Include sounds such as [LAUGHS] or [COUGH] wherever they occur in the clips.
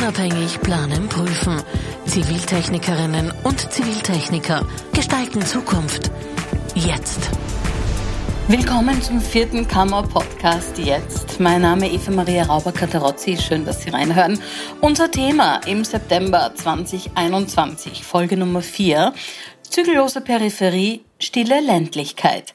Unabhängig planen, prüfen. Ziviltechnikerinnen und Ziviltechniker gestalten Zukunft. Jetzt. Willkommen zum vierten Kammer-Podcast jetzt. Mein Name ist Eva Maria Rauber-Katarozzi. Schön, dass Sie reinhören. Unser Thema im September 2021, Folge Nummer 4, zügellose Peripherie, stille Ländlichkeit.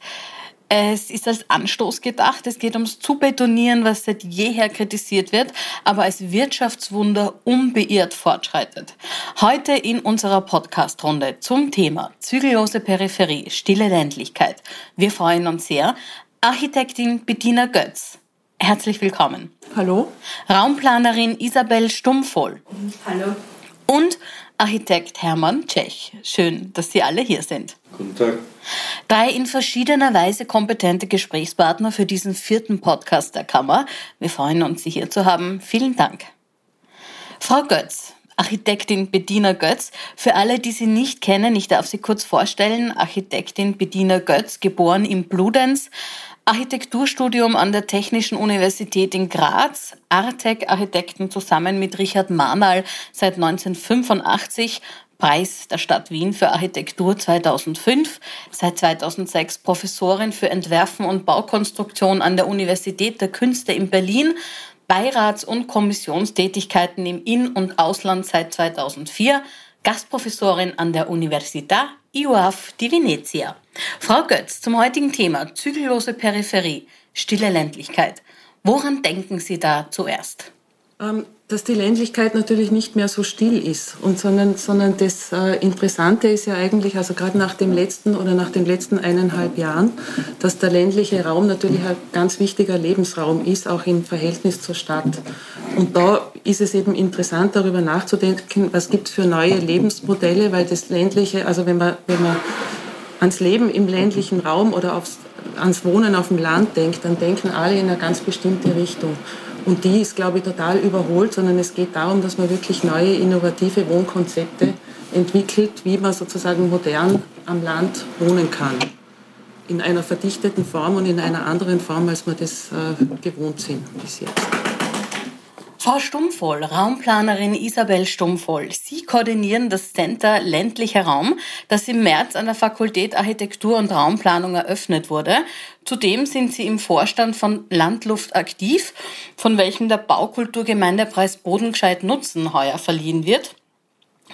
Es ist als Anstoß gedacht. Es geht ums Zubetonieren, was seit jeher kritisiert wird, aber als Wirtschaftswunder unbeirrt fortschreitet. Heute in unserer Podcast-Runde zum Thema zügellose Peripherie, stille Ländlichkeit. Wir freuen uns sehr. Architektin Bettina Götz. Herzlich willkommen. Hallo. Raumplanerin Isabel Stummvoll. Hallo. Und Architekt Hermann Tschech. Schön, dass Sie alle hier sind. Guten Tag. Drei in verschiedener Weise kompetente Gesprächspartner für diesen vierten Podcast der Kammer. Wir freuen uns, Sie hier zu haben. Vielen Dank. Frau Götz, Architektin Bediener Götz. Für alle, die Sie nicht kennen, ich darf Sie kurz vorstellen. Architektin Bediener Götz, geboren in Bludenz, Architekturstudium an der Technischen Universität in Graz, Artec Architekten zusammen mit Richard Marmal seit 1985, Preis der Stadt Wien für Architektur 2005, seit 2006 Professorin für Entwerfen und Baukonstruktion an der Universität der Künste in Berlin, Beirats- und Kommissionstätigkeiten im In- und Ausland seit 2004, Gastprofessorin an der Università IUAF di Venezia. Frau Götz, zum heutigen Thema zügellose Peripherie, stille Ländlichkeit. Woran denken Sie da zuerst? Ähm, dass die Ländlichkeit natürlich nicht mehr so still ist, und sondern, sondern das äh, Interessante ist ja eigentlich, also gerade nach dem letzten oder nach den letzten eineinhalb Jahren, dass der ländliche Raum natürlich ein ganz wichtiger Lebensraum ist, auch im Verhältnis zur Stadt. Und da ist es eben interessant, darüber nachzudenken, was gibt es für neue Lebensmodelle, weil das ländliche, also wenn man, wenn man ans Leben im ländlichen Raum oder aufs, ans Wohnen auf dem Land denkt, dann denken alle in eine ganz bestimmte Richtung. Und die ist, glaube ich, total überholt, sondern es geht darum, dass man wirklich neue, innovative Wohnkonzepte entwickelt, wie man sozusagen modern am Land wohnen kann. In einer verdichteten Form und in einer anderen Form, als wir das äh, gewohnt sind bis jetzt. Frau Stummvoll, Raumplanerin Isabel Stummvoll, Sie koordinieren das Center Ländlicher Raum, das im März an der Fakultät Architektur und Raumplanung eröffnet wurde. Zudem sind Sie im Vorstand von Landluft aktiv, von welchem der Baukulturgemeindepreis Bodengescheit Nutzen heuer verliehen wird.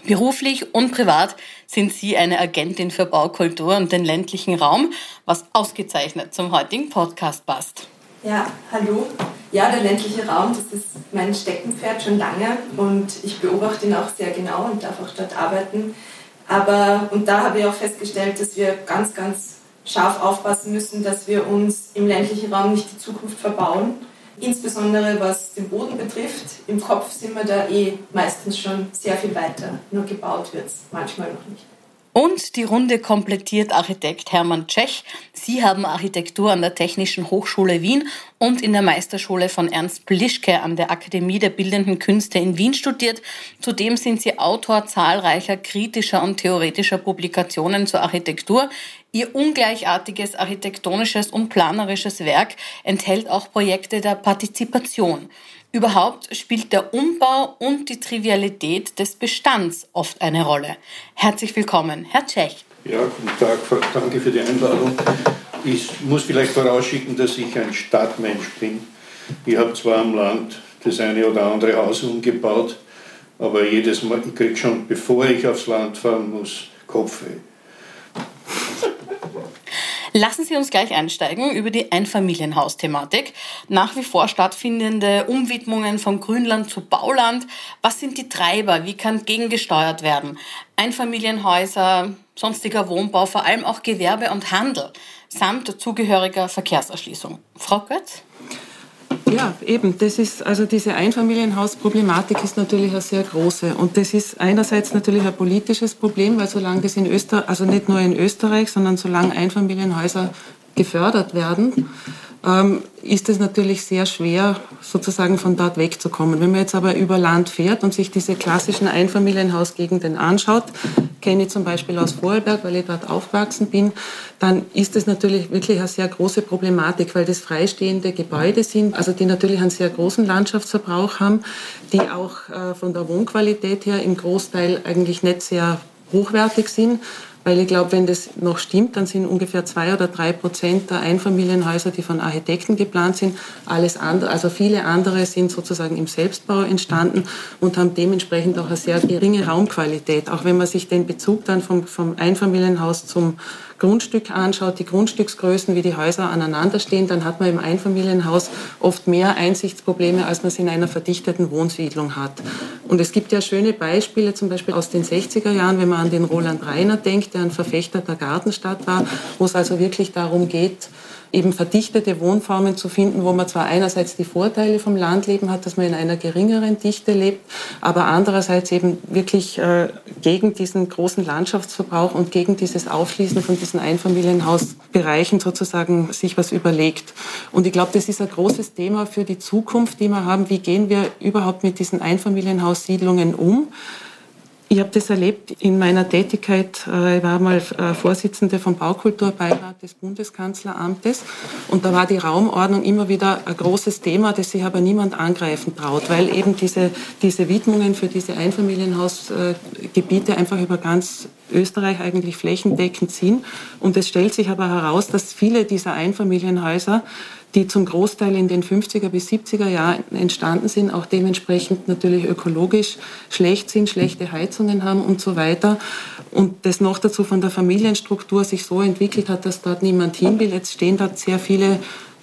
Beruflich und privat sind Sie eine Agentin für Baukultur und den ländlichen Raum, was ausgezeichnet zum heutigen Podcast passt. Ja, hallo. Ja, der ländliche Raum, das ist mein Steckenpferd schon lange und ich beobachte ihn auch sehr genau und darf auch dort arbeiten. Aber, und da habe ich auch festgestellt, dass wir ganz, ganz scharf aufpassen müssen, dass wir uns im ländlichen Raum nicht die Zukunft verbauen. Insbesondere was den Boden betrifft. Im Kopf sind wir da eh meistens schon sehr viel weiter. Nur gebaut wird es manchmal noch nicht. Und die Runde komplettiert Architekt Hermann Tschech. Sie haben Architektur an der Technischen Hochschule Wien und in der Meisterschule von Ernst Plischke an der Akademie der Bildenden Künste in Wien studiert. Zudem sind Sie Autor zahlreicher kritischer und theoretischer Publikationen zur Architektur. Ihr ungleichartiges architektonisches und planerisches Werk enthält auch Projekte der Partizipation. Überhaupt spielt der Umbau und die Trivialität des Bestands oft eine Rolle. Herzlich willkommen, Herr Tschech. Ja, guten Tag, danke für die Einladung. Ich muss vielleicht vorausschicken, dass ich ein Stadtmensch bin. Ich habe zwar am Land das eine oder andere Haus umgebaut, aber jedes Mal, ich kriege schon, bevor ich aufs Land fahren muss, Kopfweh. Lassen Sie uns gleich einsteigen über die Einfamilienhausthematik. Nach wie vor stattfindende Umwidmungen von Grünland zu Bauland. Was sind die Treiber? Wie kann gegengesteuert werden? Einfamilienhäuser, sonstiger Wohnbau, vor allem auch Gewerbe und Handel samt zugehöriger Verkehrserschließung. Frau Götz? Ja, eben. Das ist, also diese Einfamilienhausproblematik ist natürlich eine sehr große. Und das ist einerseits natürlich ein politisches Problem, weil solange das in Österreich, also nicht nur in Österreich, sondern solange Einfamilienhäuser gefördert werden, ähm, ist es natürlich sehr schwer, sozusagen von dort wegzukommen. Wenn man jetzt aber über Land fährt und sich diese klassischen Einfamilienhausgegenden anschaut, kenne ich zum Beispiel aus Vorarlberg, weil ich dort aufgewachsen bin, dann ist es natürlich wirklich eine sehr große Problematik, weil das freistehende Gebäude sind, also die natürlich einen sehr großen Landschaftsverbrauch haben, die auch äh, von der Wohnqualität her im Großteil eigentlich nicht sehr hochwertig sind. Weil ich glaube, wenn das noch stimmt, dann sind ungefähr zwei oder drei Prozent der Einfamilienhäuser, die von Architekten geplant sind. Alles andere, also viele andere sind sozusagen im Selbstbau entstanden und haben dementsprechend auch eine sehr geringe Raumqualität. Auch wenn man sich den Bezug dann vom, vom Einfamilienhaus zum Grundstück anschaut, die Grundstücksgrößen, wie die Häuser aneinander stehen, dann hat man im Einfamilienhaus oft mehr Einsichtsprobleme, als man es in einer verdichteten Wohnsiedlung hat. Und es gibt ja schöne Beispiele, zum Beispiel aus den 60er Jahren, wenn man an den Roland Reiner denkt, der ein Verfechter der Gartenstadt war, wo es also wirklich darum geht, eben verdichtete Wohnformen zu finden, wo man zwar einerseits die Vorteile vom Landleben hat, dass man in einer geringeren Dichte lebt, aber andererseits eben wirklich äh, gegen diesen großen Landschaftsverbrauch und gegen dieses Aufschließen von diesen Einfamilienhausbereichen sozusagen sich was überlegt. Und ich glaube, das ist ein großes Thema für die Zukunft, die wir haben. Wie gehen wir überhaupt mit diesen Einfamilienhaussiedlungen um? Ich habe das erlebt in meiner Tätigkeit. Äh, ich war mal äh, Vorsitzende vom Baukulturbeirat des Bundeskanzleramtes und da war die Raumordnung immer wieder ein großes Thema, das sich aber niemand angreifen traut, weil eben diese, diese Widmungen für diese Einfamilienhausgebiete einfach über ganz Österreich eigentlich flächendeckend sind. Und es stellt sich aber heraus, dass viele dieser Einfamilienhäuser die zum Großteil in den 50er bis 70er Jahren entstanden sind, auch dementsprechend natürlich ökologisch schlecht sind, schlechte Heizungen haben und so weiter. Und das noch dazu von der Familienstruktur sich so entwickelt hat, dass dort niemand hin will. Jetzt stehen dort sehr viele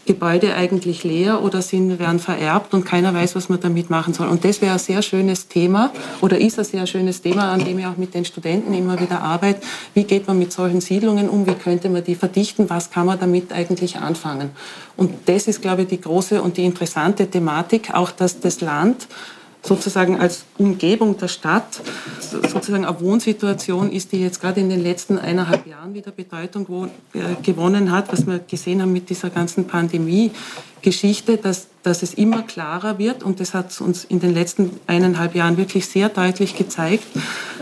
Gebäude eigentlich leer oder sind, werden vererbt und keiner weiß, was man damit machen soll. Und das wäre ein sehr schönes Thema oder ist ein sehr schönes Thema, an dem ich auch mit den Studenten immer wieder arbeite. Wie geht man mit solchen Siedlungen um? Wie könnte man die verdichten? Was kann man damit eigentlich anfangen? Und das ist, glaube ich, die große und die interessante Thematik, auch dass das Land sozusagen als Umgebung der Stadt sozusagen eine Wohnsituation ist, die jetzt gerade in den letzten eineinhalb Jahren wieder Bedeutung äh, gewonnen hat, was wir gesehen haben mit dieser ganzen Pandemie-Geschichte, dass, dass es immer klarer wird und das hat uns in den letzten eineinhalb Jahren wirklich sehr deutlich gezeigt,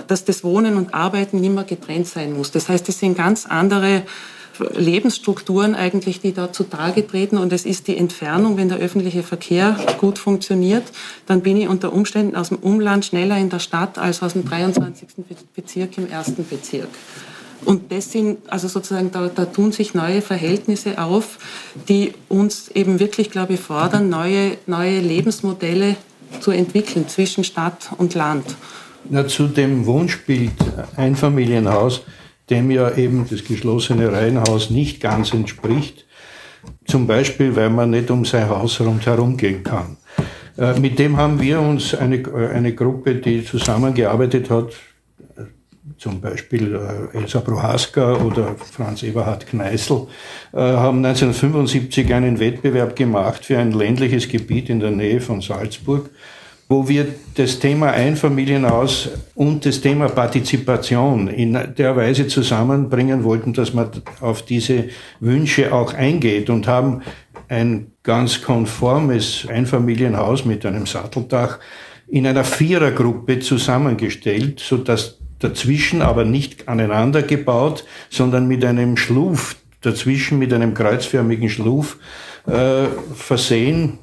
dass das Wohnen und Arbeiten mehr getrennt sein muss. Das heißt, es sind ganz andere Lebensstrukturen eigentlich, die da zutage treten. Und es ist die Entfernung, wenn der öffentliche Verkehr gut funktioniert, dann bin ich unter Umständen aus dem Umland schneller in der Stadt als aus dem 23. Bezirk im ersten Bezirk. Und das sind, also sozusagen, da, da tun sich neue Verhältnisse auf, die uns eben wirklich, glaube ich, fordern, neue, neue Lebensmodelle zu entwickeln zwischen Stadt und Land. Na, zu dem Wunschbild Einfamilienhaus dem ja eben das geschlossene Reihenhaus nicht ganz entspricht. Zum Beispiel, weil man nicht um sein Haus rundherum gehen kann. Äh, mit dem haben wir uns eine, äh, eine Gruppe, die zusammengearbeitet hat, äh, zum Beispiel Elsa Prohaska oder Franz Eberhard Kneißl, haben 1975 einen Wettbewerb gemacht für ein ländliches Gebiet in der Nähe von Salzburg wo wir das Thema Einfamilienhaus und das Thema Partizipation in der Weise zusammenbringen wollten, dass man auf diese Wünsche auch eingeht und haben ein ganz konformes Einfamilienhaus mit einem Satteldach in einer Vierergruppe zusammengestellt, so dass dazwischen aber nicht aneinander gebaut, sondern mit einem Schluf dazwischen, mit einem kreuzförmigen Schluf äh, versehen,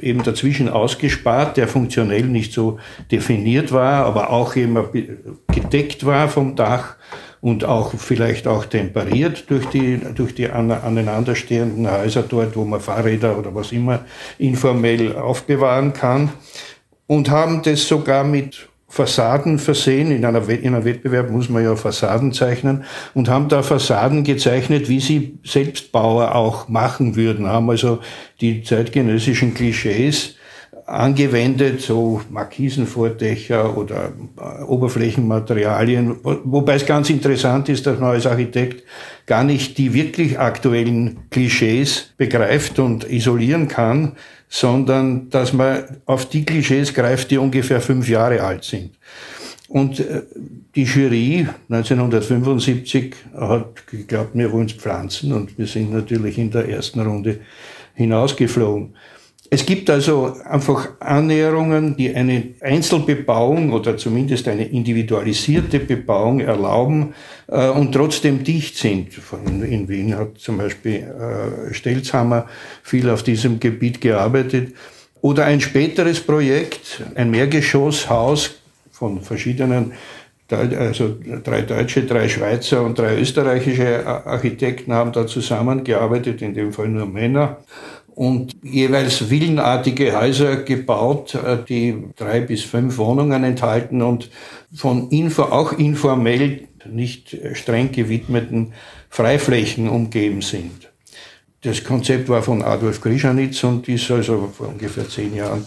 eben dazwischen ausgespart, der funktionell nicht so definiert war, aber auch immer gedeckt war vom Dach und auch vielleicht auch temperiert durch die, durch die aneinanderstehenden Häuser dort, wo man Fahrräder oder was immer informell aufbewahren kann. Und haben das sogar mit Fassaden versehen. In, einer, in einem Wettbewerb muss man ja Fassaden zeichnen und haben da Fassaden gezeichnet, wie sie Selbstbauer auch machen würden. Haben also die zeitgenössischen Klischees angewendet, so Markisenvordächer oder äh, Oberflächenmaterialien, wobei es ganz interessant ist, dass man als Architekt gar nicht die wirklich aktuellen Klischees begreift und isolieren kann, sondern dass man auf die Klischees greift, die ungefähr fünf Jahre alt sind. Und äh, die Jury 1975 hat geglaubt, wir wollen pflanzen und wir sind natürlich in der ersten Runde hinausgeflogen. Es gibt also einfach Annäherungen, die eine Einzelbebauung oder zumindest eine individualisierte Bebauung erlauben äh, und trotzdem dicht sind. In Wien hat zum Beispiel äh, Stelzhammer viel auf diesem Gebiet gearbeitet. Oder ein späteres Projekt, ein Mehrgeschosshaus von verschiedenen also drei Deutsche, drei Schweizer und drei österreichische Architekten haben da zusammengearbeitet, in dem Fall nur Männer und jeweils villenartige Häuser gebaut, äh, die drei bis fünf Wohnungen enthalten und von info, auch informell nicht streng gewidmeten Freiflächen umgeben sind. Das Konzept war von Adolf Grischanitz und ist also vor ungefähr zehn Jahren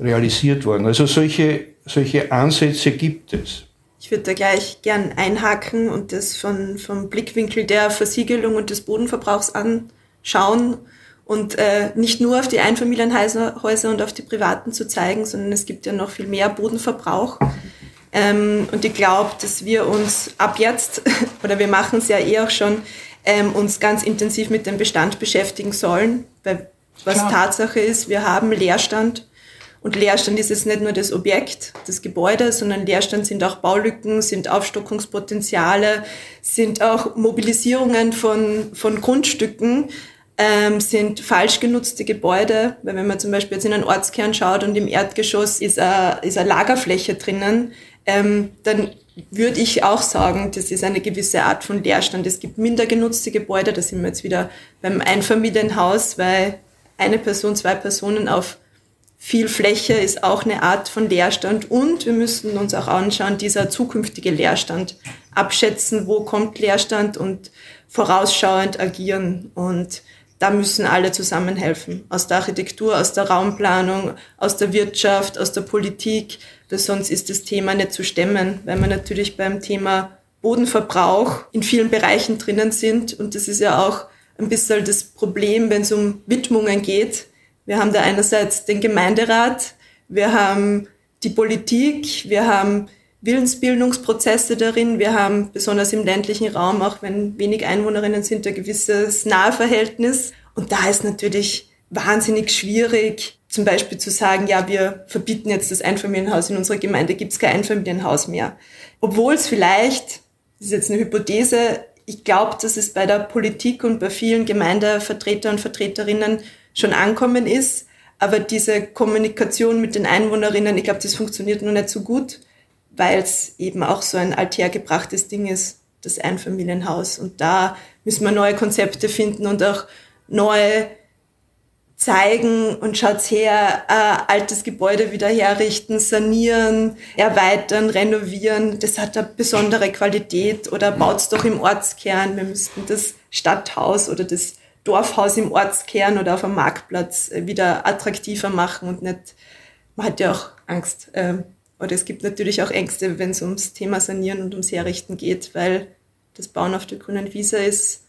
realisiert worden. Also solche, solche Ansätze gibt es. Ich würde da gleich gern einhaken und das von, vom Blickwinkel der Versiegelung und des Bodenverbrauchs anschauen und äh, nicht nur auf die Einfamilienhäuser und auf die privaten zu zeigen, sondern es gibt ja noch viel mehr Bodenverbrauch. Ähm, und ich glaube, dass wir uns ab jetzt, [LAUGHS] oder wir machen es ja eh auch schon, ähm, uns ganz intensiv mit dem Bestand beschäftigen sollen, weil was Klar. Tatsache ist, wir haben Leerstand und Leerstand ist jetzt nicht nur das Objekt, das Gebäude, sondern Leerstand sind auch Baulücken, sind Aufstockungspotenziale, sind auch Mobilisierungen von, von Grundstücken, ähm, sind falsch genutzte Gebäude, weil wenn man zum Beispiel jetzt in einen Ortskern schaut und im Erdgeschoss ist eine, ist eine Lagerfläche drinnen, ähm, dann würde ich auch sagen, das ist eine gewisse Art von Leerstand. Es gibt minder genutzte Gebäude, da sind wir jetzt wieder beim Einfamilienhaus, weil eine Person, zwei Personen auf viel Fläche ist auch eine Art von Leerstand. Und wir müssen uns auch anschauen, dieser zukünftige Leerstand abschätzen, wo kommt Leerstand und vorausschauend agieren. Und da müssen alle zusammenhelfen. Aus der Architektur, aus der Raumplanung, aus der Wirtschaft, aus der Politik, weil sonst ist das Thema nicht zu stemmen, weil wir natürlich beim Thema Bodenverbrauch in vielen Bereichen drinnen sind. Und das ist ja auch ein bisschen das Problem, wenn es um Widmungen geht. Wir haben da einerseits den Gemeinderat, wir haben die Politik, wir haben Willensbildungsprozesse darin. Wir haben besonders im ländlichen Raum, auch wenn wenig Einwohnerinnen sind, ein gewisses Nahverhältnis. Und da ist natürlich wahnsinnig schwierig, zum Beispiel zu sagen, ja, wir verbieten jetzt das Einfamilienhaus in unserer Gemeinde, gibt es kein Einfamilienhaus mehr. Obwohl es vielleicht, das ist jetzt eine Hypothese, ich glaube, dass es bei der Politik und bei vielen Gemeindevertreter und Vertreterinnen schon ankommen ist. Aber diese Kommunikation mit den Einwohnerinnen, ich glaube, das funktioniert noch nicht so gut weil es eben auch so ein althergebrachtes Ding ist, das Einfamilienhaus. Und da müssen wir neue Konzepte finden und auch neue zeigen und schaut's her, äh, altes Gebäude wieder herrichten, sanieren, erweitern, renovieren. Das hat eine besondere Qualität oder baut's doch im Ortskern. Wir müssten das Stadthaus oder das Dorfhaus im Ortskern oder auf dem Marktplatz wieder attraktiver machen und nicht, man hat ja auch Angst, äh, oder es gibt natürlich auch Ängste, wenn es ums Thema Sanieren und ums Herrichten geht, weil das Bauen auf der grünen Wiese ist,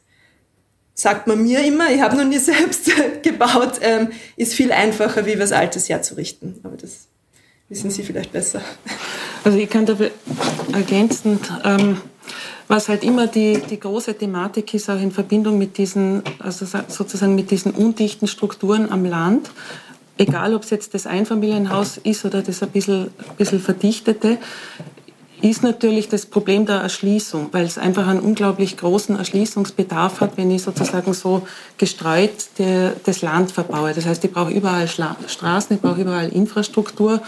sagt man mir immer, ich habe noch nie [LAUGHS] selbst gebaut, ähm, ist viel einfacher, wie was Altes herzurichten. Aber das wissen Sie vielleicht besser. Also ich kann da ergänzend, ähm, was halt immer die, die große Thematik ist, auch in Verbindung mit diesen, also sozusagen mit diesen undichten Strukturen am Land, egal ob es jetzt das Einfamilienhaus ist oder das ein bisschen, bisschen verdichtete, ist natürlich das Problem der Erschließung, weil es einfach einen unglaublich großen Erschließungsbedarf hat, wenn ich sozusagen so gestreut das Land verbaue. Das heißt, ich brauche überall Straßen, ich brauche überall Infrastruktur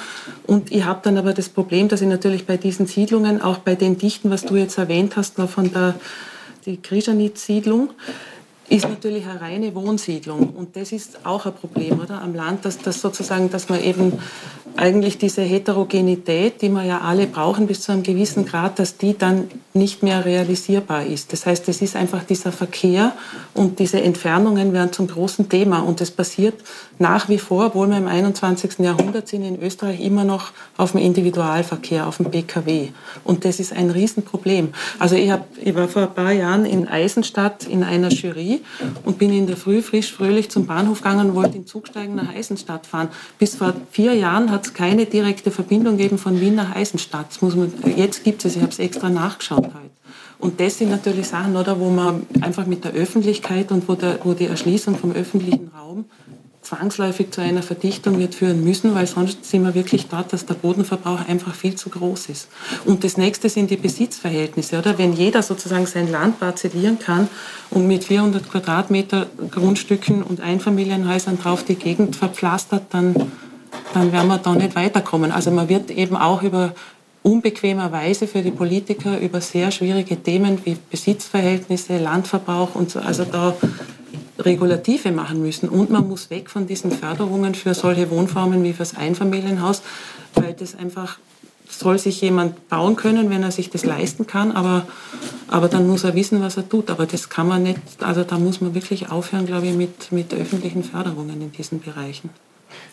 und ich habe dann aber das Problem, dass ich natürlich bei diesen Siedlungen, auch bei den Dichten, was du jetzt erwähnt hast, noch von der die Krischanit-Siedlung, ist natürlich eine reine Wohnsiedlung. Und das ist auch ein Problem, oder? Am Land, dass das sozusagen, dass man eben eigentlich diese Heterogenität, die wir ja alle brauchen bis zu einem gewissen Grad, dass die dann nicht mehr realisierbar ist. Das heißt, es ist einfach dieser Verkehr und diese Entfernungen werden zum großen Thema. Und das passiert nach wie vor, obwohl wir im 21. Jahrhundert sind, in Österreich immer noch auf dem Individualverkehr, auf dem PKW. Und das ist ein Riesenproblem. Also ich, hab, ich war vor ein paar Jahren in Eisenstadt in einer Jury und bin in der Früh frisch fröhlich zum Bahnhof gegangen und wollte in Zug steigen nach Eisenstadt fahren. Bis vor vier Jahren hat es keine direkte Verbindung gegeben von Wien nach Eisenstadt. Das muss man, jetzt gibt es, ich habe es extra nachgeschaut heute. Und das sind natürlich Sachen, oder, wo man einfach mit der Öffentlichkeit und wo, der, wo die Erschließung vom öffentlichen Raum zwangsläufig zu einer Verdichtung wird führen müssen, weil sonst sind wir wirklich dort, dass der Bodenverbrauch einfach viel zu groß ist. Und das nächste sind die Besitzverhältnisse, oder? Wenn jeder sozusagen sein Land parzellieren kann und mit 400 Quadratmeter Grundstücken und Einfamilienhäusern drauf die Gegend verpflastert, dann, dann werden wir da nicht weiterkommen. Also man wird eben auch über unbequemerweise für die Politiker über sehr schwierige Themen wie Besitzverhältnisse, Landverbrauch und so, also da Regulative machen müssen. Und man muss weg von diesen Förderungen für solche Wohnformen wie fürs Einfamilienhaus, weil das einfach soll sich jemand bauen können, wenn er sich das leisten kann, aber, aber dann muss er wissen, was er tut. Aber das kann man nicht, also da muss man wirklich aufhören, glaube ich, mit, mit öffentlichen Förderungen in diesen Bereichen.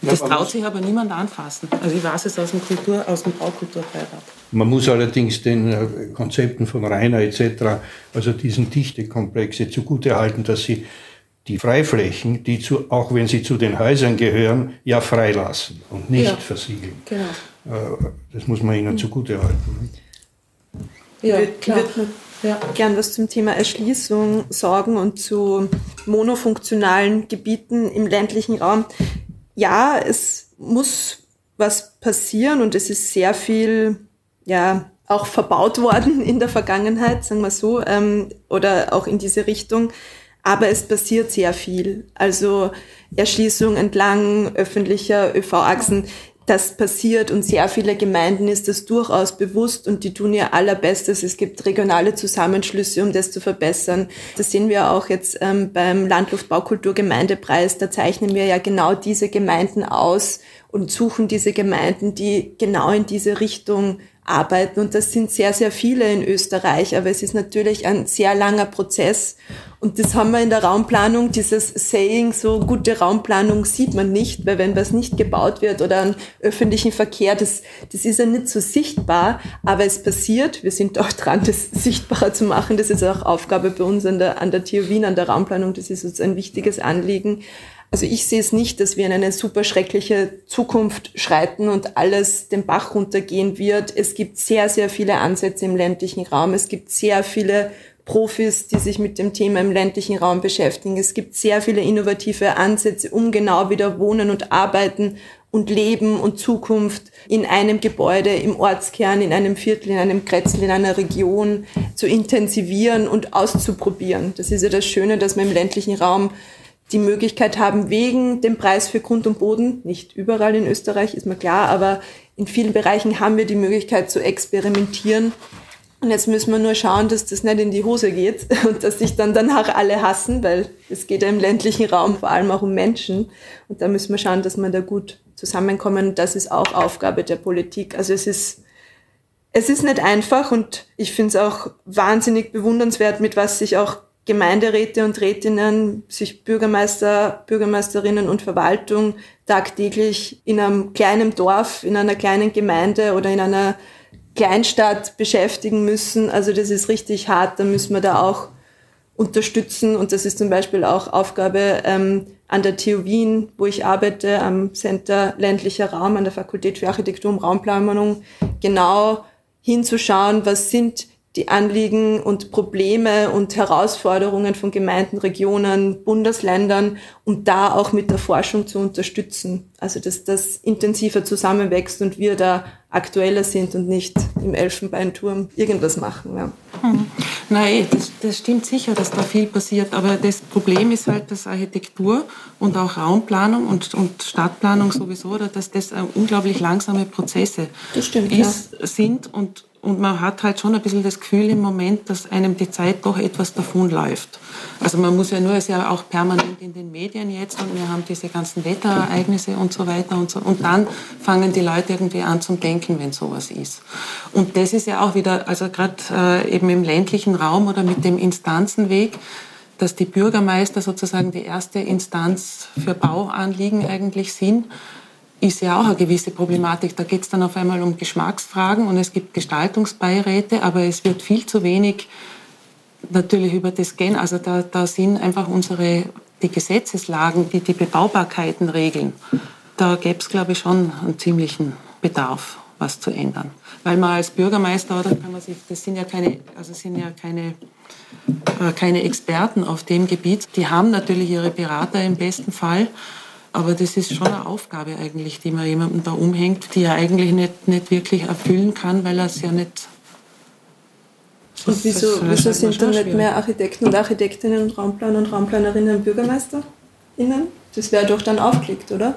Das traut sich aber niemand anfassen. Also ich weiß es aus dem, Kultur, aus dem Baukulturbeirat. Man muss allerdings den äh, Konzepten von Rainer etc., also diesen Dichtekomplexe zugutehalten, dass sie die Freiflächen, die zu, auch wenn sie zu den Häusern gehören, ja freilassen und nicht ja, versiegeln. Genau. Äh, das muss man ihnen zugutehalten. Ja, klar. Ich würde ja. gern was zum Thema Erschließung sagen und zu monofunktionalen Gebieten im ländlichen Raum. Ja, es muss was passieren und es ist sehr viel, ja, auch verbaut worden [LAUGHS] in der Vergangenheit, sagen wir so, ähm, oder auch in diese Richtung. Aber es passiert sehr viel. Also Erschließung entlang öffentlicher ÖV-Achsen, das passiert und sehr viele Gemeinden ist das durchaus bewusst und die tun ihr allerbestes. Es gibt regionale Zusammenschlüsse, um das zu verbessern. Das sehen wir auch jetzt ähm, beim Landluftbaukulturgemeindepreis. Da zeichnen wir ja genau diese Gemeinden aus und suchen diese Gemeinden, die genau in diese Richtung arbeiten. Und das sind sehr, sehr viele in Österreich. Aber es ist natürlich ein sehr langer Prozess. Und das haben wir in der Raumplanung, dieses Saying, so gute Raumplanung sieht man nicht, weil wenn was nicht gebaut wird oder an öffentlichen Verkehr, das, das ist ja nicht so sichtbar, aber es passiert. Wir sind auch dran, das sichtbarer zu machen. Das ist auch Aufgabe bei uns an der, an der TU Wien, an der Raumplanung. Das ist uns ein wichtiges Anliegen. Also ich sehe es nicht, dass wir in eine super schreckliche Zukunft schreiten und alles den Bach runtergehen wird. Es gibt sehr, sehr viele Ansätze im ländlichen Raum. Es gibt sehr viele Profis, die sich mit dem Thema im ländlichen Raum beschäftigen. Es gibt sehr viele innovative Ansätze, um genau wieder wohnen und arbeiten und Leben und Zukunft in einem Gebäude, im Ortskern, in einem Viertel, in einem Kretzel, in einer Region zu intensivieren und auszuprobieren. Das ist ja das Schöne, dass man im ländlichen Raum die Möglichkeit haben, wegen dem Preis für Grund und Boden, nicht überall in Österreich, ist mir klar, aber in vielen Bereichen haben wir die Möglichkeit zu experimentieren. Und jetzt müssen wir nur schauen, dass das nicht in die Hose geht [LAUGHS] und dass sich dann danach alle hassen, weil es geht ja im ländlichen Raum vor allem auch um Menschen. Und da müssen wir schauen, dass wir da gut zusammenkommen. Das ist auch Aufgabe der Politik. Also es ist, es ist nicht einfach und ich finde es auch wahnsinnig bewundernswert, mit was sich auch Gemeinderäte und Rätinnen, sich Bürgermeister, Bürgermeisterinnen und Verwaltung tagtäglich in einem kleinen Dorf, in einer kleinen Gemeinde oder in einer Kleinstadt beschäftigen müssen. Also das ist richtig hart, da müssen wir da auch unterstützen und das ist zum Beispiel auch Aufgabe ähm, an der TU Wien, wo ich arbeite, am Center ländlicher Raum, an der Fakultät für Architektur und Raumplanung, genau hinzuschauen, was sind die Anliegen und Probleme und Herausforderungen von Gemeinden, Regionen, Bundesländern und da auch mit der Forschung zu unterstützen. Also dass das intensiver zusammenwächst und wir da aktueller sind und nicht im Elfenbeinturm irgendwas machen. Ja. Hm. Nein, das, das stimmt sicher, dass da viel passiert. Aber das Problem ist halt, dass Architektur und auch Raumplanung und, und Stadtplanung sowieso, oder dass das unglaublich langsame Prozesse stimmt, ist, ja. sind und und man hat halt schon ein bisschen das Gefühl im Moment, dass einem die Zeit doch etwas davonläuft. Also man muss ja nur, ist ja auch permanent in den Medien jetzt und wir haben diese ganzen Wetterereignisse und so weiter und so. Und dann fangen die Leute irgendwie an zum Denken, wenn sowas ist. Und das ist ja auch wieder, also gerade äh, eben im ländlichen Raum oder mit dem Instanzenweg, dass die Bürgermeister sozusagen die erste Instanz für Bauanliegen eigentlich sind ist ja auch eine gewisse Problematik. Da geht es dann auf einmal um Geschmacksfragen und es gibt Gestaltungsbeiräte, aber es wird viel zu wenig natürlich über das gehen. Also da, da sind einfach unsere die Gesetzeslagen, die die Bebaubarkeiten regeln. Da gäbe es, glaube ich, schon einen ziemlichen Bedarf, was zu ändern. Weil man als Bürgermeister, oder kann man sich, das sind ja keine, also sind ja keine, äh, keine Experten auf dem Gebiet. Die haben natürlich ihre Berater im besten Fall Aber das ist schon eine Aufgabe eigentlich, die man jemandem da umhängt, die er eigentlich nicht, nicht wirklich erfüllen kann, weil er es ja nicht. Und wieso, wieso sind dann nicht mehr Architekten und Architektinnen und Raumplaner und Raumplanerinnen und BürgermeisterInnen? Das wäre doch dann aufgelegt, oder?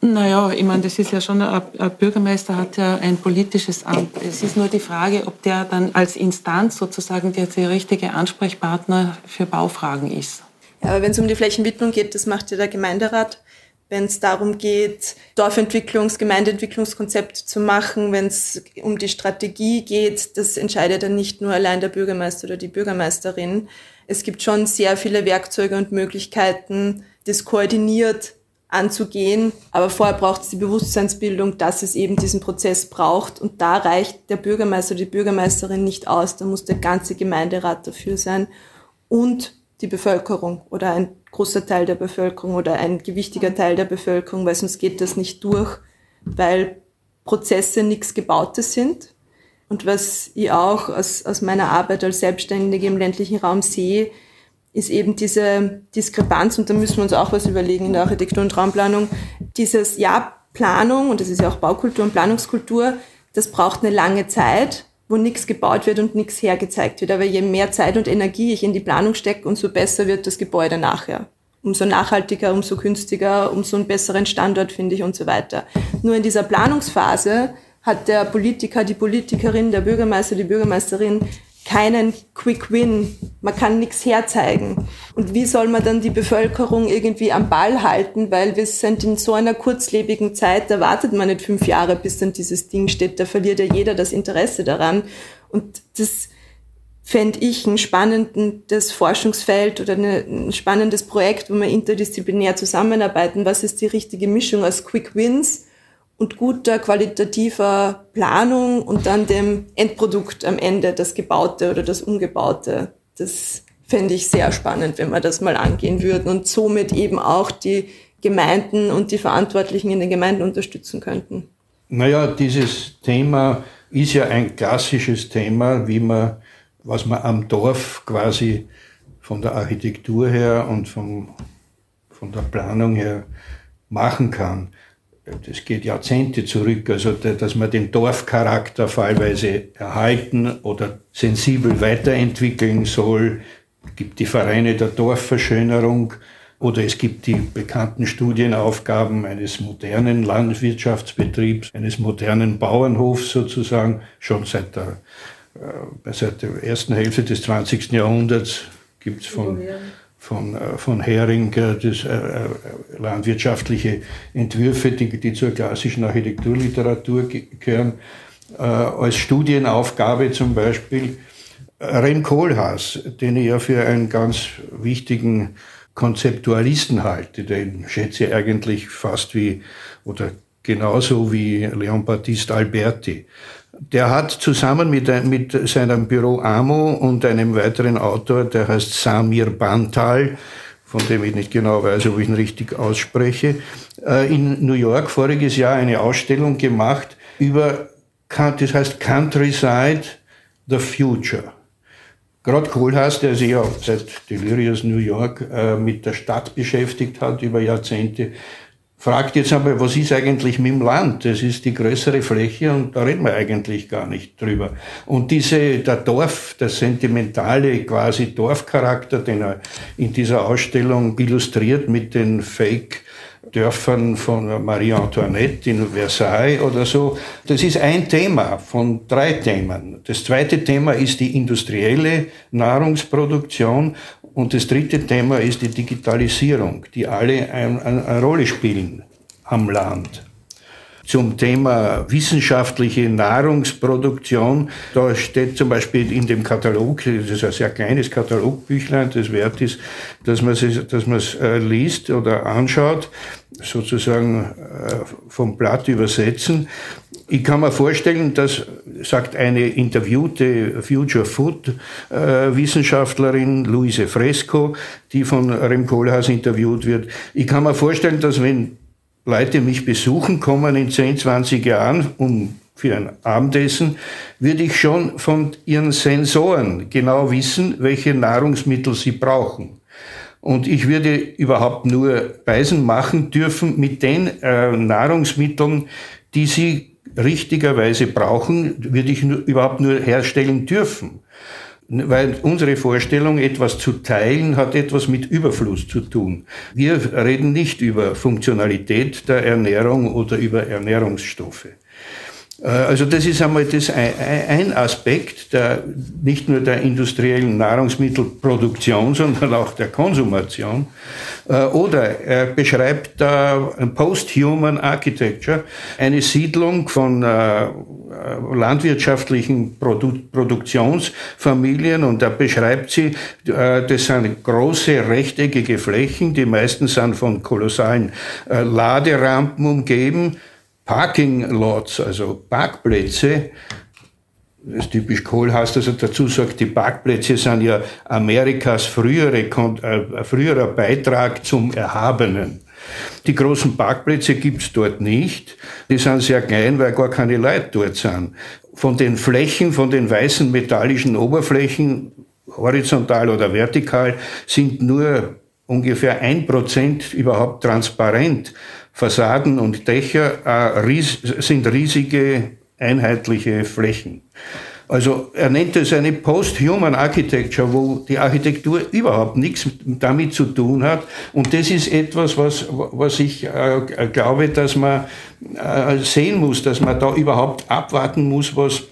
Naja, ich meine, das ist ja schon, ein, ein Bürgermeister hat ja ein politisches Amt. Es ist nur die Frage, ob der dann als Instanz sozusagen der, der richtige Ansprechpartner für Baufragen ist. Ja, aber wenn es um die Flächenwidmung geht, das macht ja der Gemeinderat. Wenn es darum geht, Dorfentwicklungs-, Gemeindeentwicklungskonzept zu machen, wenn es um die Strategie geht, das entscheidet dann nicht nur allein der Bürgermeister oder die Bürgermeisterin. Es gibt schon sehr viele Werkzeuge und Möglichkeiten, das koordiniert anzugehen. Aber vorher braucht es die Bewusstseinsbildung, dass es eben diesen Prozess braucht. Und da reicht der Bürgermeister oder die Bürgermeisterin nicht aus. Da muss der ganze Gemeinderat dafür sein und die Bevölkerung oder ein großer Teil der Bevölkerung oder ein gewichtiger Teil der Bevölkerung, weil sonst geht das nicht durch, weil Prozesse nichts Gebautes sind. Und was ich auch aus, aus meiner Arbeit als Selbstständige im ländlichen Raum sehe, ist eben diese Diskrepanz, und da müssen wir uns auch was überlegen in der Architektur- und Raumplanung, dieses, ja, Planung, und das ist ja auch Baukultur und Planungskultur, das braucht eine lange Zeit, wo nichts gebaut wird und nichts hergezeigt wird. Aber je mehr Zeit und Energie ich in die Planung stecke, umso besser wird das Gebäude nachher. Umso nachhaltiger, umso günstiger, umso einen besseren Standort finde ich und so weiter. Nur in dieser Planungsphase hat der Politiker, die Politikerin, der Bürgermeister, die Bürgermeisterin keinen Quick Win. Man kann nichts herzeigen. Und wie soll man dann die Bevölkerung irgendwie am Ball halten? Weil wir sind in so einer kurzlebigen Zeit, da wartet man nicht fünf Jahre, bis dann dieses Ding steht. Da verliert ja jeder das Interesse daran. Und das fände ich ein spannendes Forschungsfeld oder ein spannendes Projekt, wo wir interdisziplinär zusammenarbeiten. Was ist die richtige Mischung aus Quick Wins? Und guter qualitativer Planung und dann dem Endprodukt am Ende, das Gebaute oder das Ungebaute. Das fände ich sehr spannend, wenn wir das mal angehen würden und somit eben auch die Gemeinden und die Verantwortlichen in den Gemeinden unterstützen könnten. Naja, dieses Thema ist ja ein klassisches Thema, wie man, was man am Dorf quasi von der Architektur her und vom, von der Planung her machen kann das geht Jahrzehnte zurück, also dass man den Dorfcharakter fallweise erhalten oder sensibel weiterentwickeln soll. Es gibt die Vereine der Dorfverschönerung oder es gibt die bekannten Studienaufgaben eines modernen Landwirtschaftsbetriebs, eines modernen Bauernhofs sozusagen, schon seit der, äh, seit der ersten Hälfte des 20. Jahrhunderts gibt es von von, äh, von Hering, das, äh, äh, landwirtschaftliche Entwürfe, die, die zur klassischen Architekturliteratur gehören, äh, als Studienaufgabe zum Beispiel Rem Koolhaas, den ich ja für einen ganz wichtigen Konzeptualisten halte, den schätze ich eigentlich fast wie, oder genauso wie Leon Battiste Alberti. Der hat zusammen mit, mit seinem Büro Amo und einem weiteren Autor, der heißt Samir Bantal, von dem ich nicht genau weiß, ob ich ihn richtig ausspreche, äh, in New York voriges Jahr eine Ausstellung gemacht über, das heißt Countryside, the Future. Gerade Kohlhaas, der sich ja seit Delirious New York äh, mit der Stadt beschäftigt hat über Jahrzehnte, fragt jetzt einmal, was ist eigentlich mit dem Land? Das ist die größere Fläche und da reden wir eigentlich gar nicht drüber. Und diese, der Dorf, der sentimentale quasi Dorfcharakter, den er in dieser Ausstellung illustriert mit den Fake Dörfern von Marie Antoinette in Versailles oder so. Das ist ein Thema von drei Themen. Das zweite Thema ist die industrielle Nahrungsproduktion und das dritte Thema ist die Digitalisierung, die alle eine, eine Rolle spielen am Land. Zum Thema wissenschaftliche Nahrungsproduktion, da steht zum Beispiel in dem Katalog, das ist ein sehr kleines Katalogbüchlein, das wert ist, dass man es, dass man es äh, liest oder anschaut, sozusagen äh, vom Blatt übersetzen. Ich kann mir vorstellen, das sagt eine interviewte Future Food äh, Wissenschaftlerin Luise Fresco, die von Rem Kohlhaas interviewt wird. Ich kann mir vorstellen, dass wenn Leute mich besuchen kommen in 10, 20 Jahren, um für ein Abendessen, würde ich schon von ihren Sensoren genau wissen, welche Nahrungsmittel sie brauchen. Und ich würde überhaupt nur Speisen machen dürfen mit den äh, Nahrungsmitteln, die sie richtigerweise brauchen, würde ich nur, überhaupt nur herstellen dürfen. Weil unsere Vorstellung, etwas zu teilen, hat etwas mit Überfluss zu tun. Wir reden nicht über Funktionalität der Ernährung oder über Ernährungsstoffe. Äh, also das ist einmal das ein Aspekt der, nicht nur der industriellen Nahrungsmittelproduktion, [LAUGHS] sondern auch der Konsumation. Äh, oder er beschreibt Post-Human Architecture, eine Siedlung von äh, landwirtschaftlichen Produktionsfamilien und da beschreibt sie, das sind große rechteckige Flächen, die meisten sind von kolossalen Laderampen umgeben, Parking Lots, also Parkplätze, das ist typisch Kohlhaas, dass er dazu sagt, die Parkplätze sind ja Amerikas frühere, äh, früherer Beitrag zum Erhabenen. Die großen Parkplätze gibt's dort nicht. Die sind sehr klein, weil gar keine Leute dort sind. Von den Flächen, von den weißen metallischen Oberflächen, horizontal oder vertikal, sind nur ungefähr ein Prozent überhaupt transparent. Fassaden und Dächer äh, ries sind riesige einheitliche Flächen. Also er nennt es eine Post-Human Architecture, wo die Architektur überhaupt nichts damit zu tun hat. Und das ist etwas, was, was ich äh, glaube, dass man äh, sehen muss, dass man da überhaupt abwarten muss, was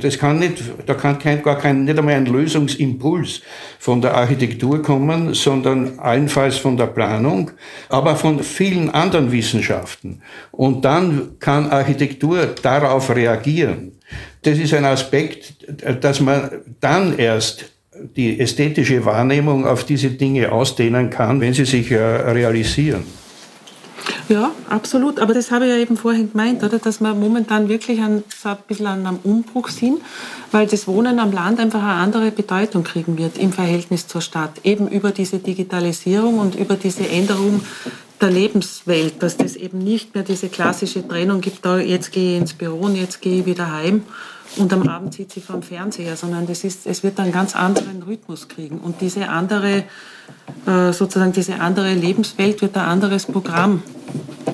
das kann nicht, da kann kein, gar kein, nicht einmal ein Lösungsimpuls von der Architektur kommen, sondern allenfalls von der Planung, aber von vielen anderen Wissenschaften. Und dann kann Architektur darauf reagieren. Das ist ein Aspekt, dass man dann erst die ästhetische Wahrnehmung auf diese Dinge ausdehnen kann, wenn sie sich realisieren. Ja, absolut. Aber das habe ich ja eben vorhin gemeint, oder? dass wir momentan wirklich ein, so ein bisschen an einem Umbruch sind, weil das Wohnen am Land einfach eine andere Bedeutung kriegen wird im Verhältnis zur Stadt. Eben über diese Digitalisierung und über diese Änderung der Lebenswelt, dass das eben nicht mehr diese klassische Trennung gibt, da jetzt gehe ich ins Büro und jetzt gehe ich wieder heim und am Abend sitze ich vor Fernseher, sondern das ist, es wird einen ganz anderen Rhythmus kriegen. Und diese andere, äh, sozusagen diese andere Lebenswelt wird ein anderes Programm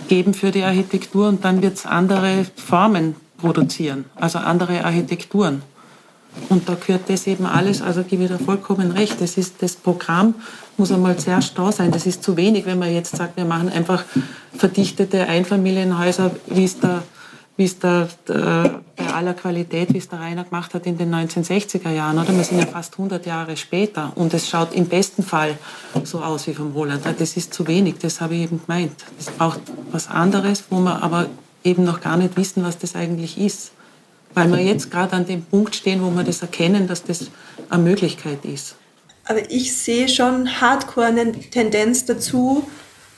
geben für die Architektur und dann wird es andere Formen produzieren, also andere Architekturen. Und da gehört das eben alles, also gebe ich da vollkommen recht. Das, ist, das Programm muss einmal zuerst da sein. Das ist zu wenig, wenn man jetzt sagt, wir machen einfach verdichtete Einfamilienhäuser, wie es der wie es der, der, bei aller Qualität, wie es der Rainer gemacht hat in den 1960er Jahren. Oder? Wir sind ja fast 100 Jahre später und es schaut im besten Fall so aus wie vom Roland. Das ist zu wenig, das habe ich eben gemeint. Es braucht was anderes, wo wir aber eben noch gar nicht wissen, was das eigentlich ist. Weil wir jetzt gerade an dem Punkt stehen, wo wir das erkennen, dass das eine Möglichkeit ist. Aber ich sehe schon hardcore eine Tendenz dazu,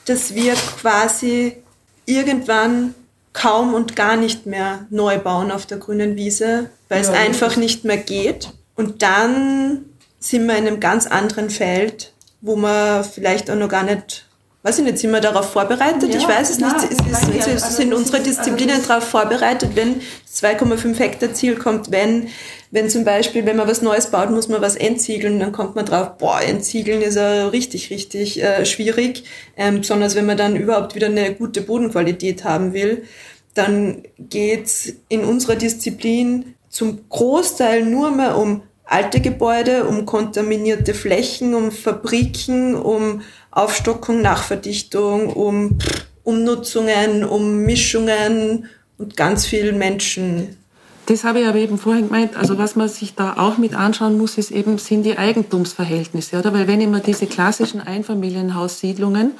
dass wir quasi irgendwann kaum und gar nicht mehr neu bauen auf der grünen Wiese, weil ja, es einfach nicht mehr geht. Und dann sind wir in einem ganz anderen Feld, wo man vielleicht auch noch gar nicht, weiß ich nicht, sind wir darauf vorbereitet? Ja, ich weiß es klar, nicht. Ist, ist, ist, also sind unsere also Disziplinen also darauf vorbereitet, wenn das 2,5 Hektar Ziel kommt, wenn, wenn zum Beispiel, wenn man was Neues baut, muss man was entziegeln, dann kommt man drauf, boah, entziegeln ist ja richtig, richtig äh, schwierig, ähm, besonders wenn man dann überhaupt wieder eine gute Bodenqualität haben will dann geht's in unserer Disziplin zum Großteil nur mehr um alte Gebäude, um kontaminierte Flächen, um Fabriken, um Aufstockung, Nachverdichtung, um Umnutzungen, um Mischungen und ganz viel Menschen. Das habe ich aber eben vorhin gemeint. Also was man sich da auch mit anschauen muss, ist eben, sind die Eigentumsverhältnisse, oder? Weil wenn ich mir diese klassischen Einfamilienhaussiedlungen,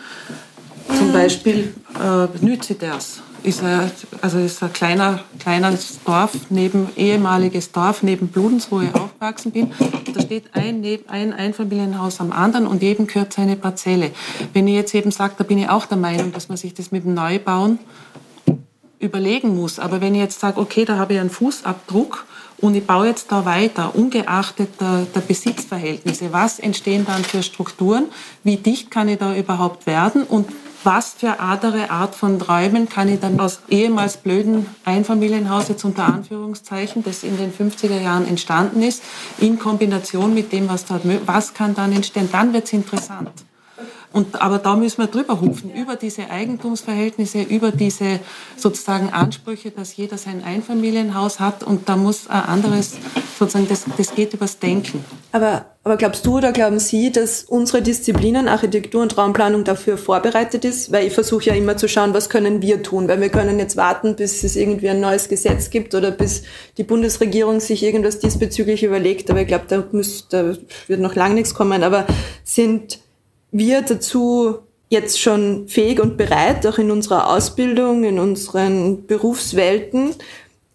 zum Beispiel äh, Nütziders, ist ein, also ist ein kleiner, kleines Dorf, neben, ehemaliges Dorf neben Bludenz, wo ich aufgewachsen bin. Da steht ein, ein Einfamilienhaus am anderen und jedem gehört seine Parzelle. Wenn ich jetzt eben sage, da bin ich auch der Meinung, dass man sich das mit dem Neubauen überlegen muss. Aber wenn ich jetzt sage, okay, da habe ich einen Fußabdruck und ich baue jetzt da weiter, ungeachtet der, der, Besitzverhältnisse, was entstehen dann für Strukturen, wie dicht kann ich da überhaupt werden und was für andere Art von Räumen kann ich dann aus ehemals blöden Einfamilienhaus jetzt unter Anführungszeichen, das in den 50er Jahren entstanden ist, in Kombination mit dem, was dort, was kann dann entstehen, dann wird es interessant. Und, aber da müssen wir drüber hupfen, über diese Eigentumsverhältnisse, über diese sozusagen Ansprüche, dass jeder sein Einfamilienhaus hat und da muss ein anderes, sozusagen, das, das geht übers Denken. Aber, aber glaubst du oder glauben Sie, dass unsere Disziplinen Architektur und Raumplanung dafür vorbereitet ist? Weil ich versuche ja immer zu schauen, was können wir tun? Weil wir können jetzt warten, bis es irgendwie ein neues Gesetz gibt oder bis die Bundesregierung sich irgendwas diesbezüglich überlegt. Aber ich glaube, da, da wird noch lange nichts kommen. Aber sind wir dazu jetzt schon fähig und bereit, auch in unserer Ausbildung, in unseren Berufswelten?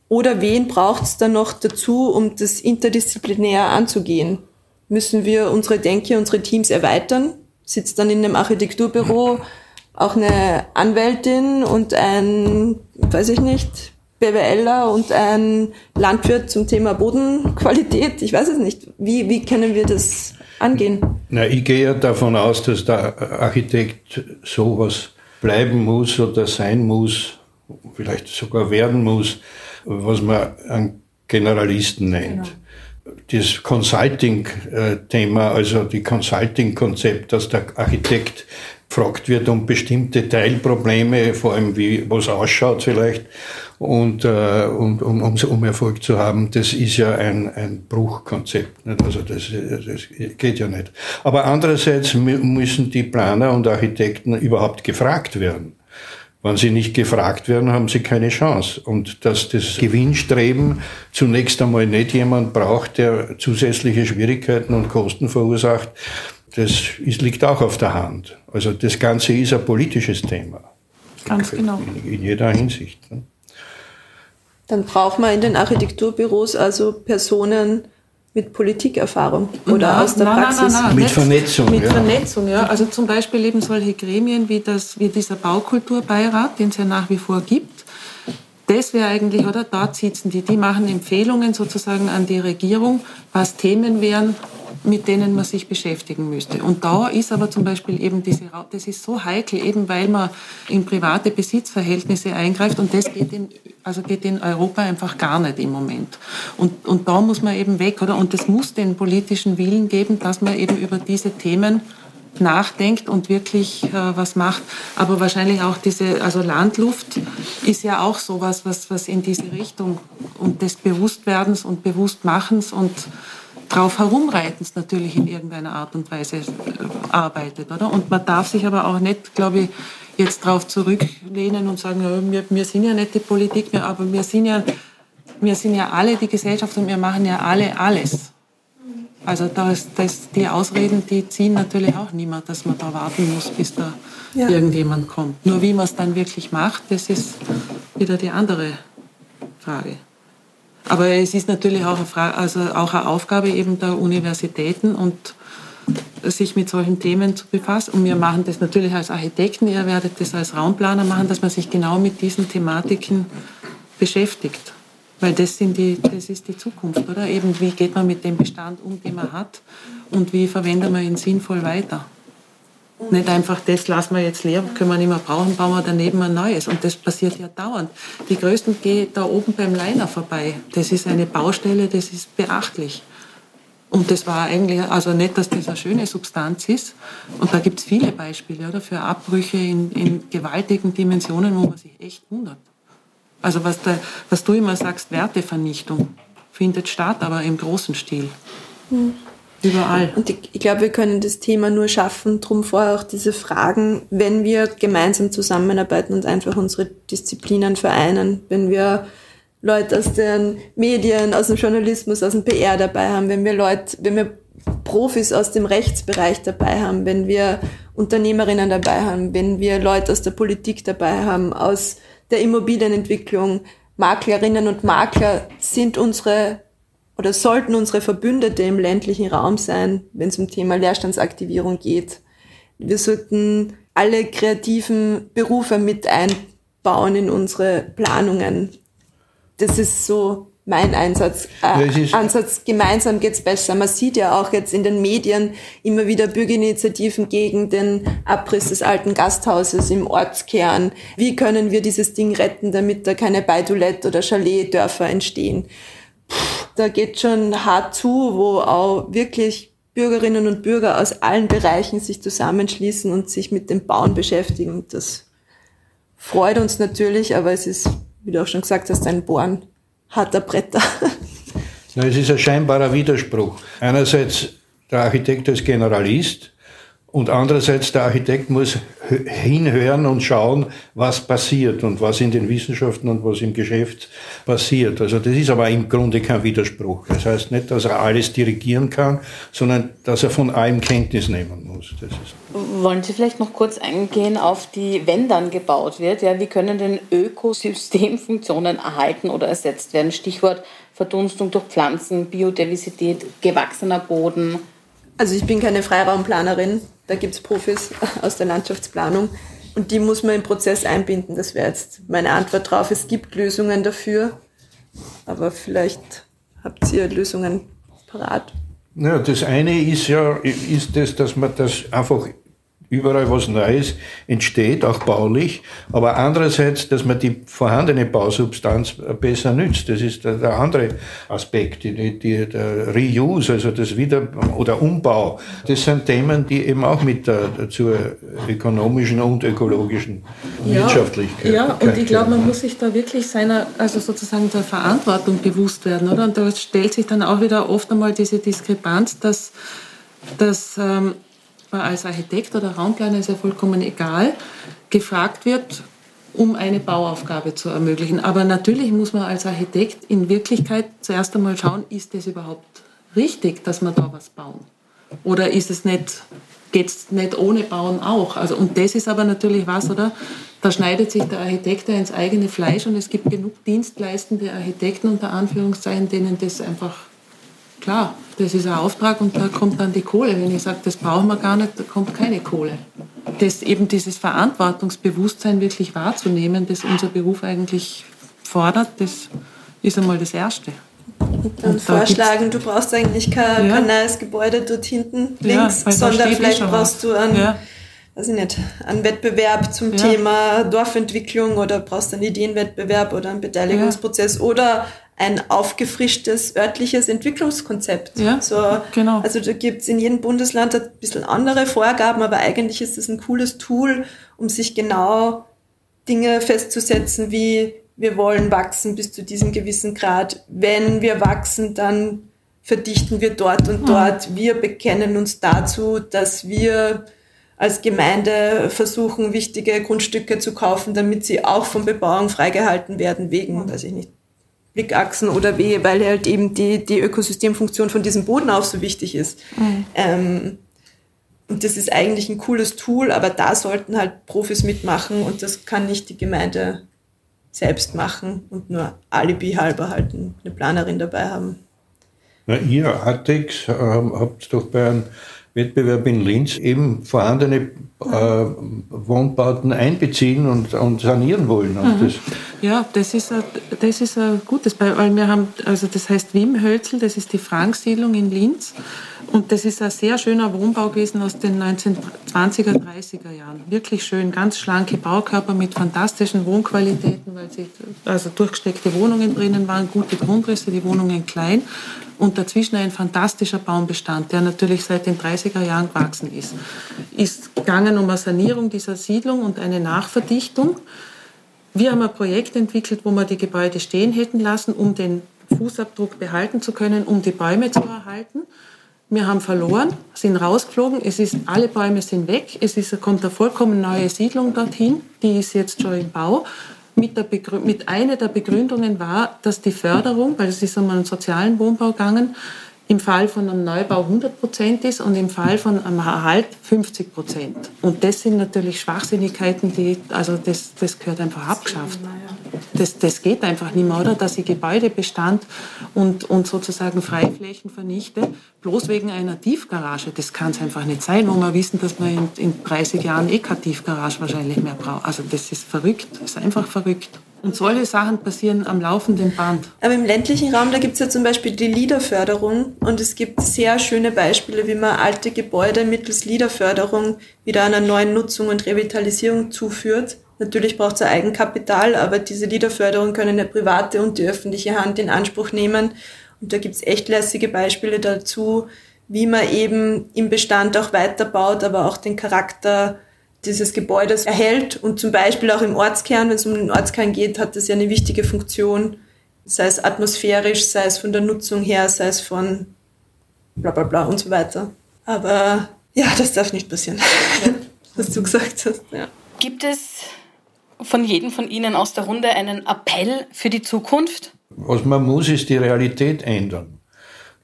Oder wen braucht es dann noch dazu, um das interdisziplinär anzugehen? Müssen wir unsere Denke, unsere Teams erweitern? Sitzt dann in einem Architekturbüro auch eine Anwältin und ein, weiß ich nicht, BWLer und ein Landwirt zum Thema Bodenqualität? Ich weiß es nicht. Wie, wie können wir das angehen? Na, ich gehe ja davon aus, dass der Architekt sowas bleiben muss oder sein muss, vielleicht sogar werden muss, was man einen Generalisten nennt. Genau. Das Consulting-Thema, also die Consulting-Konzept, dass der Architekt gefragt wird um bestimmte Teilprobleme, vor allem wie was ausschaut vielleicht, und, äh, und um, um, um Erfolg zu haben, das ist ja ein, ein Bruchkonzept. Nicht? Also das, das geht ja nicht. Aber andererseits müssen die Planer und Architekten überhaupt gefragt werden. Wenn sie nicht gefragt werden, haben sie keine Chance. Und dass das Gewinnstreben zunächst einmal nicht jemand braucht, der zusätzliche Schwierigkeiten und Kosten verursacht, das ist, liegt auch auf der Hand. Also das Ganze ist ein politisches Thema. Ganz genau. In, in jeder Hinsicht. Ne? Dann braucht man in den Architekturbüros also Personen mit Politikerfahrung oder na, aus der na, Praxis. Na, mit Vernetzung. Mit ja. Vernetzung, ja. Also zum Beispiel eben solche Gremien wie, das, wie dieser Baukulturbeirat, den es ja nach wie vor gibt. Das wäre eigentlich, oder? Dort sitzen die, die machen Empfehlungen sozusagen an die Regierung, was Themen wären, mit denen man sich beschäftigen müsste. Und da ist aber zum Beispiel eben diese, das ist so heikel, eben weil man in private Besitzverhältnisse eingreift und das geht in, also geht in Europa einfach gar nicht im Moment. Und, und da muss man eben weg, oder? Und es muss den politischen Willen geben, dass man eben über diese Themen nachdenkt und wirklich äh, was macht. Aber wahrscheinlich auch diese, also Landluft ist ja auch sowas, was, was in diese Richtung und des Bewusstwerdens und Bewusstmachens und drauf herumreitens natürlich in irgendeiner Art und Weise äh, arbeitet, oder? Und man darf sich aber auch nicht, glaube ich, jetzt darauf zurücklehnen und sagen, ja, wir, wir sind ja nicht die Politik mehr, aber wir sind ja, wir sind ja alle die Gesellschaft und wir machen ja alle alles. Also das, das, die Ausreden, die ziehen natürlich auch niemand, dass man da warten muss, bis da ja. irgendjemand kommt. Nur wie man es dann wirklich macht, das ist wieder die andere Frage. Aber es ist natürlich auch eine, Frage, also auch eine Aufgabe eben der Universitäten und sich mit solchen Themen zu befassen. Und wir machen das natürlich als Architekten, ihr werdet das als Raumplaner machen, dass man sich genau mit diesen Thematiken beschäftigt. Weil das, sind die, das ist die Zukunft, oder? Eben, wie geht man mit dem Bestand um, den man hat und wie verwendet man ihn sinnvoll weiter? Nicht einfach, das lassen wir jetzt leer, können wir nicht mehr brauchen, bauen wir daneben ein neues. Und das passiert ja dauernd. Die Größten gehen da oben beim Leiner vorbei. Das ist eine Baustelle, das ist beachtlich. Und das war eigentlich, also nicht, dass das eine schöne Substanz ist. Und da gibt es viele Beispiele oder, für Abbrüche in, in gewaltigen Dimensionen, wo man sich echt wundert. Also was, da, was du immer sagst, Wertevernichtung findet statt, aber im großen Stil. Mhm. Überall. Und ich, ich glaube, wir können das Thema nur schaffen, drum vorher auch diese Fragen, wenn wir gemeinsam zusammenarbeiten und einfach unsere Disziplinen vereinen, wenn wir Leute aus den Medien, aus dem Journalismus, aus dem PR dabei haben, wenn wir Leute, wenn wir Profis aus dem Rechtsbereich dabei haben, wenn wir Unternehmerinnen dabei haben, wenn wir Leute aus der Politik dabei haben, aus der Immobilienentwicklung, Maklerinnen und Makler sind unsere oder sollten unsere Verbündete im ländlichen Raum sein, wenn es um Thema Leerstandsaktivierung geht. Wir sollten alle kreativen Berufe mit einbauen in unsere Planungen. Das ist so mein Einsatz, äh, Ansatz. Gemeinsam geht's besser. Man sieht ja auch jetzt in den Medien immer wieder Bürgerinitiativen gegen den Abriss des alten Gasthauses im Ortskern. Wie können wir dieses Ding retten, damit da keine Beidulett- oder Chaletdörfer entstehen? Da geht schon hart zu, wo auch wirklich Bürgerinnen und Bürger aus allen Bereichen sich zusammenschließen und sich mit dem Bauen beschäftigen. Das freut uns natürlich, aber es ist, wie du auch schon gesagt hast, ein Bohren harter Bretter. Na, es ist ein scheinbarer Widerspruch. Einerseits der Architekt als Generalist und andererseits der Architekt muss hinhören und schauen, was passiert und was in den Wissenschaften und was im Geschäft passiert. Also das ist aber im Grunde kein Widerspruch. Das heißt nicht, dass er alles dirigieren kann, sondern dass er von allem Kenntnis nehmen muss. Wollen Sie vielleicht noch kurz eingehen auf die, wenn dann gebaut wird, ja, wie können denn Ökosystemfunktionen erhalten oder ersetzt werden? Stichwort Verdunstung durch Pflanzen, Biodiversität, gewachsener Boden. Also ich bin keine Freiraumplanerin, da gibt es Profis [LAUGHS] aus der Landschaftsplanung und die muss man im Prozess einbinden. Das wäre jetzt meine Antwort drauf. Es gibt Lösungen dafür, aber vielleicht habt ihr Lösungen parat. Ja, das eine ist ja, ist das, dass man das einfach überall was Neues entsteht, auch baulich, aber andererseits, dass man die vorhandene Bausubstanz besser nützt. Das ist der, der andere Aspekt, die, die, der Reuse, also das Wieder- oder Umbau. Das sind Themen, die eben auch mit der, zur ökonomischen und ökologischen ja, Wirtschaftlichkeit. Ja, und ich glaube, man muss sich da wirklich seiner, also sozusagen der Verantwortung bewusst werden, oder? Und da stellt sich dann auch wieder oft einmal diese Diskrepanz, dass, dass ähm, man als Architekt oder Raumplaner, ist ja vollkommen egal, gefragt wird, um eine Bauaufgabe zu ermöglichen. Aber natürlich muss man als Architekt in Wirklichkeit zuerst einmal schauen, ist das überhaupt richtig, dass wir da was bauen? Oder ist es nicht, geht es nicht ohne Bauen auch? Also, und das ist aber natürlich was, oder? Da schneidet sich der Architekt ins eigene Fleisch und es gibt genug dienstleistende Architekten unter Anführungszeichen, denen das einfach Klar, das ist ein Auftrag und da kommt dann die Kohle. Wenn ich sage, das brauchen wir gar nicht, da kommt keine Kohle. Das eben dieses Verantwortungsbewusstsein wirklich wahrzunehmen, das unser Beruf eigentlich fordert, das ist einmal das Erste. Und dann und vorschlagen, du brauchst eigentlich kein, ja. kein, neues Gebäude dort hinten links, ja, sondern vielleicht brauchst du einen, ja. weiß ich nicht, einen Wettbewerb zum Thema Dorfentwicklung oder brauchst einen Ideenwettbewerb oder einen Beteiligungsprozess oder ein aufgefrischtes örtliches Entwicklungskonzept. Ja, so, genau. Also da gibt's in jedem Bundesland ein bisschen andere Vorgaben, aber eigentlich ist es ein cooles Tool, um sich genau Dinge festzusetzen, wie wir wollen wachsen bis zu diesem gewissen Grad. Wenn wir wachsen, dann verdichten wir dort und dort. Wir bekennen uns dazu, dass wir als Gemeinde versuchen, wichtige Grundstücke zu kaufen, damit sie auch von Bebauung freigehalten werden, wegen, weiß ich nicht, Blickachsen oder Wehe, weil halt eben die, die Ökosystemfunktion von diesem Boden auch so wichtig ist. Mhm. Ähm, und das ist eigentlich ein cooles Tool, aber da sollten halt Profis mitmachen und das kann nicht die Gemeinde selbst machen und nur Alibi halber halt eine Planerin dabei haben. Na, ihr Artex ähm, habt doch bei einem Wettbewerb in Linz eben vorhandene äh, Wohnbauten einbeziehen und, und sanieren wollen. Und mhm. das ja, das ist, ein, das ist ein gutes Beispiel, weil wir haben, also das heißt Wimhölzel, das ist die Frank-Siedlung in Linz und das ist ein sehr schöner Wohnbau gewesen aus den 1920er, 30er Jahren. Wirklich schön, ganz schlanke Baukörper mit fantastischen Wohnqualitäten, weil sie also durchgesteckte Wohnungen drinnen waren, gute Grundrisse, die Wohnungen klein und dazwischen ein fantastischer Baumbestand, der natürlich seit den 30er Jahren gewachsen ist. Ist gegangen um eine Sanierung dieser Siedlung und eine Nachverdichtung. Wir haben ein Projekt entwickelt, wo wir die Gebäude stehen hätten lassen, um den Fußabdruck behalten zu können, um die Bäume zu erhalten. Wir haben verloren, sind rausgeflogen. Es ist, alle Bäume sind weg. Es ist, kommt eine vollkommen neue Siedlung dorthin. Die ist jetzt schon im Bau. Mit, der mit einer der Begründungen war, dass die Förderung, weil es ist um einen sozialen Wohnbau gegangen, im Fall von einem Neubau 100 Prozent ist und im Fall von einem Erhalt 50 Prozent. Und das sind natürlich Schwachsinnigkeiten, die, also das, das gehört einfach abgeschafft. Das, das geht einfach nicht mehr, oder? Dass ich Gebäudebestand und, und sozusagen Freiflächen vernichte, bloß wegen einer Tiefgarage. Das kann es einfach nicht sein, wo wir wissen, dass man in, in 30 Jahren eh keine Tiefgarage wahrscheinlich mehr braucht. Also das ist verrückt, das ist einfach verrückt. Und solche Sachen passieren am laufenden Band. Aber im ländlichen Raum, da gibt es ja zum Beispiel die Liederförderung und es gibt sehr schöne Beispiele, wie man alte Gebäude mittels Liederförderung wieder einer neuen Nutzung und Revitalisierung zuführt. Natürlich braucht es ein Eigenkapital, aber diese Liederförderung können eine private und die öffentliche Hand in Anspruch nehmen. Und da gibt es echt lässige Beispiele dazu, wie man eben im Bestand auch weiterbaut, aber auch den Charakter dieses Gebäudes erhält. Und zum Beispiel auch im Ortskern, wenn es um den Ortskern geht, hat das ja eine wichtige Funktion, sei es atmosphärisch, sei es von der Nutzung her, sei es von bla bla bla und so weiter. Aber ja, das darf nicht passieren, [LAUGHS] was du gesagt hast. Ja. Gibt es von jedem von Ihnen aus der Runde einen Appell für die Zukunft? Was man muss, ist die Realität ändern.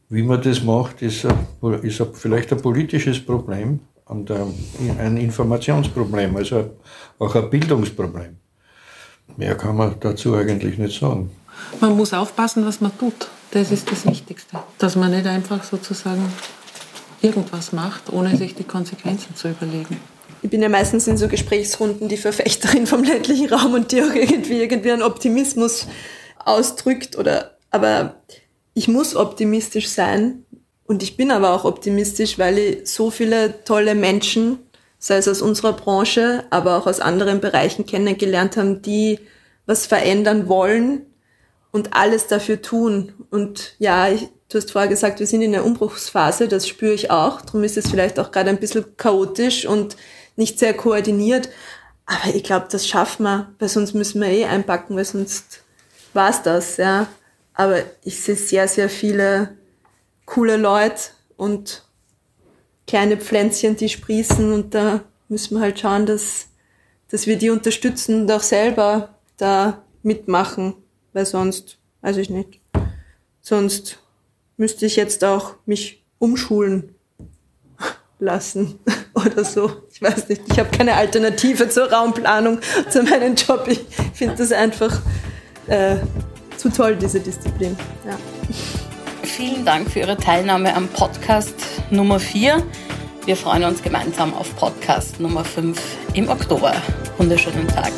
Wie man das macht, ist, ein, ist ein, vielleicht ein politisches Problem und ein Informationsproblem, also auch ein Bildungsproblem. Mehr kann man dazu eigentlich nicht sagen. Man muss aufpassen, was man tut. Das ist das Wichtigste. Dass man nicht einfach sozusagen irgendwas macht, ohne sich die Konsequenzen zu überlegen. Ich bin ja meistens in so Gesprächsrunden die Verfechterin vom ländlichen Raum und die auch irgendwie, irgendwie einen Optimismus ausdrückt oder, aber ich muss optimistisch sein und ich bin aber auch optimistisch, weil ich so viele tolle Menschen, sei es aus unserer Branche, aber auch aus anderen Bereichen kennengelernt habe, die was verändern wollen und alles dafür tun. Und ja, ich, du hast vorher gesagt, wir sind in einer Umbruchsphase, das spüre ich auch. Darum ist es vielleicht auch gerade ein bisschen chaotisch und nicht sehr koordiniert. Aber ich glaube, das schaffen wir, weil sonst müssen wir eh einpacken, weil sonst war's das, ja. Aber ich sehe sehr, sehr viele coole Leute und kleine Pflänzchen, die sprießen und da müssen wir halt schauen, dass, dass wir die unterstützen und auch selber da mitmachen weil sonst, weiß ich nicht, sonst müsste ich jetzt auch mich umschulen [LAUGHS] lassen [LAUGHS] oder so. Ich weiß nicht, ich habe keine Alternative zur Raumplanung, zu meinem Job. Ich finde das einfach äh, zu toll, diese Disziplin. Ja. Vielen Dank für Ihre Teilnahme am Podcast Nummer 4. Wir freuen uns gemeinsam auf Podcast Nummer 5 im Oktober. Wunderschönen Tag.